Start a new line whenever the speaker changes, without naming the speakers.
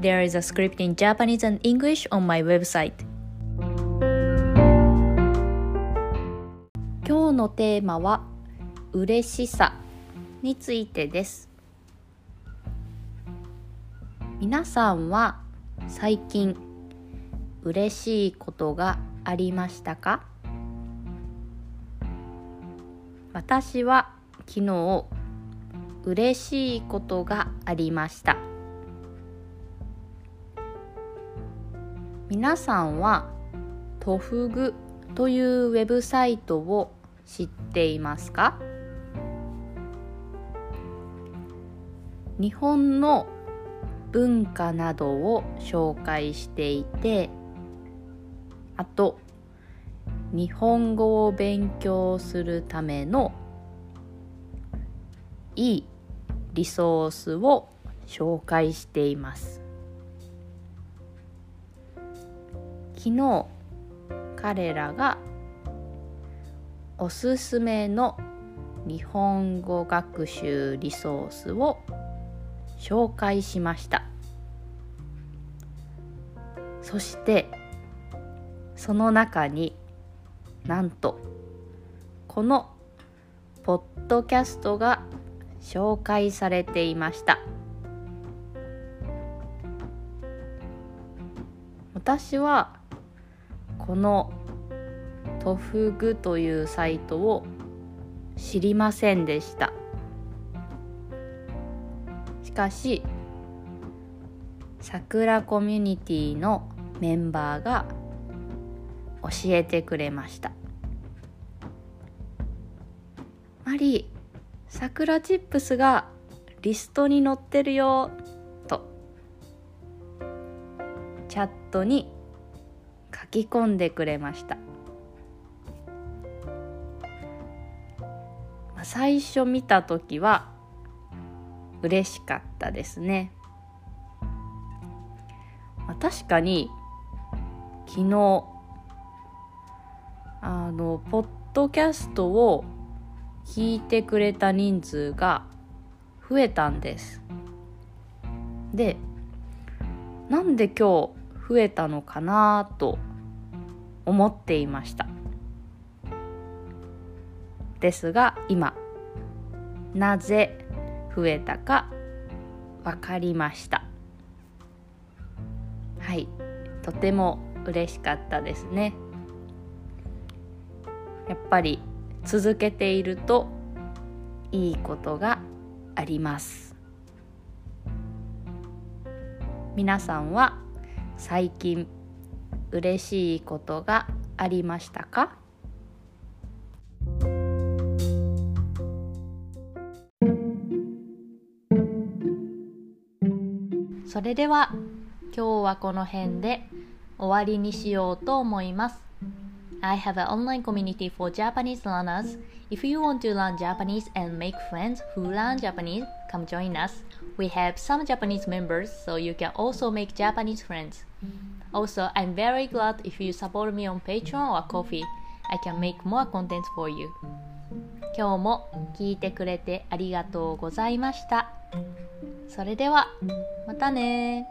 There is a script in Japanese and English on my website. 今日のテーマは嬉しさについてです。皆さんは最近嬉しいことがありましたか？私は昨日嬉しいことがありました。皆さんはトフグというウェブサイトを知っていますか？日本の文化などを紹介していてあと日本語を勉強するためのいいリソースを紹介しています。昨日彼らがおすすめの日本語学習リソースを紹介しました。そしてその中になんとこのポッドキャストが紹介されていました。私はこのトフグというサイトを知りませんでした。しかし桜コミュニティのメンバーが教えてくれました。マリー桜チップスがリストに載ってるよとチャットに書き込んでくれました。最初見た時は嬉しかったですね。確かに昨日あのポッドキャストを聞いてくれた人数が増えたんです。でなんで今日増えたのかなと思っていました。ですが今なぜ増えたか分かりました。はいとても嬉しかったですね。やっぱり続けているといいことがあります。皆さんは最近嬉しいことがありましたかそれでは今日はこの辺で終わりにしようと思います I have an online community for Japanese learners. If you want to learn Japanese and make friends who learn Japanese, come join us. We have some Japanese members, so you can also make Japanese friends. Also, I'm very glad if you support me on Patreon or Coffee. I can make more content for you. 今日も聞いてくれてありがとうございました。それでは、またね